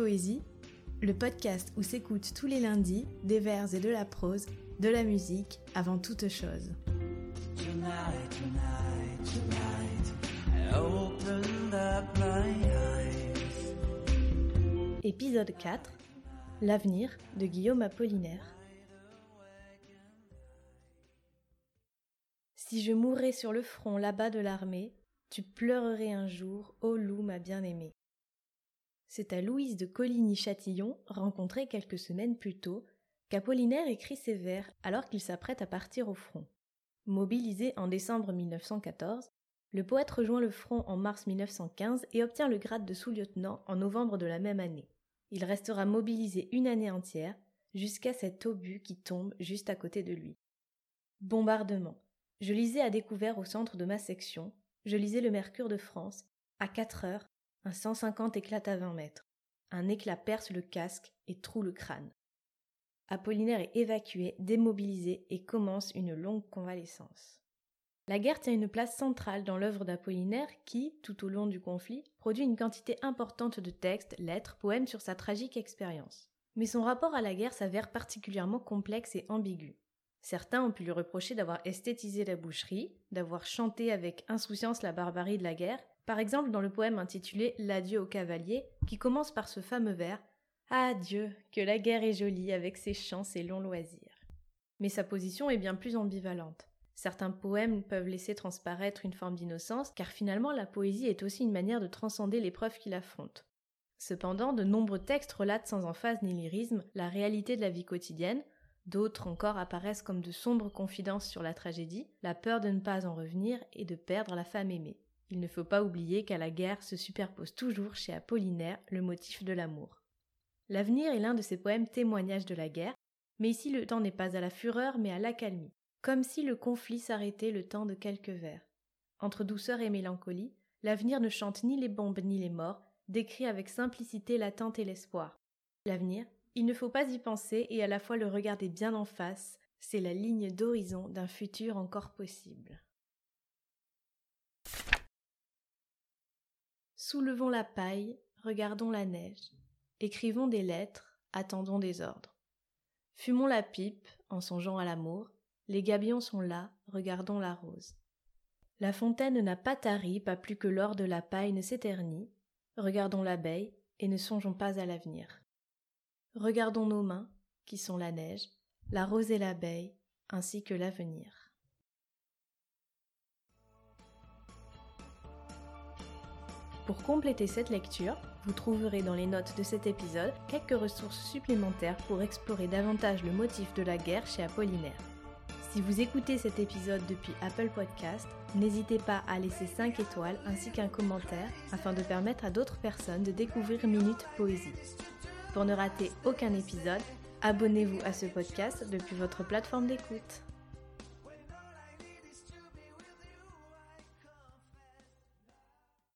Poésie, le podcast où s'écoutent tous les lundis des vers et de la prose, de la musique avant toute chose. Épisode 4 L'avenir de Guillaume Apollinaire. Si je mourrais sur le front là-bas de l'armée, tu pleurerais un jour, ô loup ma bien-aimée. C'est à Louise de Coligny-Châtillon, rencontrée quelques semaines plus tôt, qu'Apollinaire écrit ses vers alors qu'il s'apprête à partir au front. Mobilisé en décembre 1914, le poète rejoint le front en mars 1915 et obtient le grade de sous-lieutenant en novembre de la même année. Il restera mobilisé une année entière, jusqu'à cet obus qui tombe juste à côté de lui. Bombardement. Je lisais à découvert au centre de ma section, je lisais le Mercure de France, à quatre heures, un 150 éclate à 20 mètres. Un éclat perce le casque et troue le crâne. Apollinaire est évacué, démobilisé et commence une longue convalescence. La guerre tient une place centrale dans l'œuvre d'Apollinaire qui, tout au long du conflit, produit une quantité importante de textes, lettres, poèmes sur sa tragique expérience. Mais son rapport à la guerre s'avère particulièrement complexe et ambigu. Certains ont pu lui reprocher d'avoir esthétisé la boucherie, d'avoir chanté avec insouciance la barbarie de la guerre, par exemple dans le poème intitulé L'adieu au cavalier, qui commence par ce fameux vers Ah Dieu, que la guerre est jolie avec ses chants, ses longs loisirs. Mais sa position est bien plus ambivalente. Certains poèmes peuvent laisser transparaître une forme d'innocence, car finalement la poésie est aussi une manière de transcender l'épreuve qu'il affronte. Cependant, de nombreux textes relatent sans emphase ni lyrisme la réalité de la vie quotidienne, d'autres encore apparaissent comme de sombres confidences sur la tragédie, la peur de ne pas en revenir et de perdre la femme aimée. Il ne faut pas oublier qu'à la guerre se superpose toujours chez Apollinaire le motif de l'amour. L'avenir est l'un de ses poèmes témoignages de la guerre, mais ici le temps n'est pas à la fureur mais à l'accalmie, comme si le conflit s'arrêtait le temps de quelques vers. Entre douceur et mélancolie, l'avenir ne chante ni les bombes ni les morts, décrit avec simplicité l'attente et l'espoir. L'avenir, il ne faut pas y penser et à la fois le regarder bien en face, c'est la ligne d'horizon d'un futur encore possible. Soulevons la paille, regardons la neige, écrivons des lettres, attendons des ordres. Fumons la pipe, en songeant à l'amour, les gabions sont là, regardons la rose. La fontaine n'a pas tari, pas plus que l'or de la paille ne s'éternit, regardons l'abeille, et ne songeons pas à l'avenir. Regardons nos mains, qui sont la neige, la rose et l'abeille, ainsi que l'avenir. Pour compléter cette lecture, vous trouverez dans les notes de cet épisode quelques ressources supplémentaires pour explorer davantage le motif de la guerre chez Apollinaire. Si vous écoutez cet épisode depuis Apple Podcast, n'hésitez pas à laisser 5 étoiles ainsi qu'un commentaire afin de permettre à d'autres personnes de découvrir Minute Poésie. Pour ne rater aucun épisode, abonnez-vous à ce podcast depuis votre plateforme d'écoute.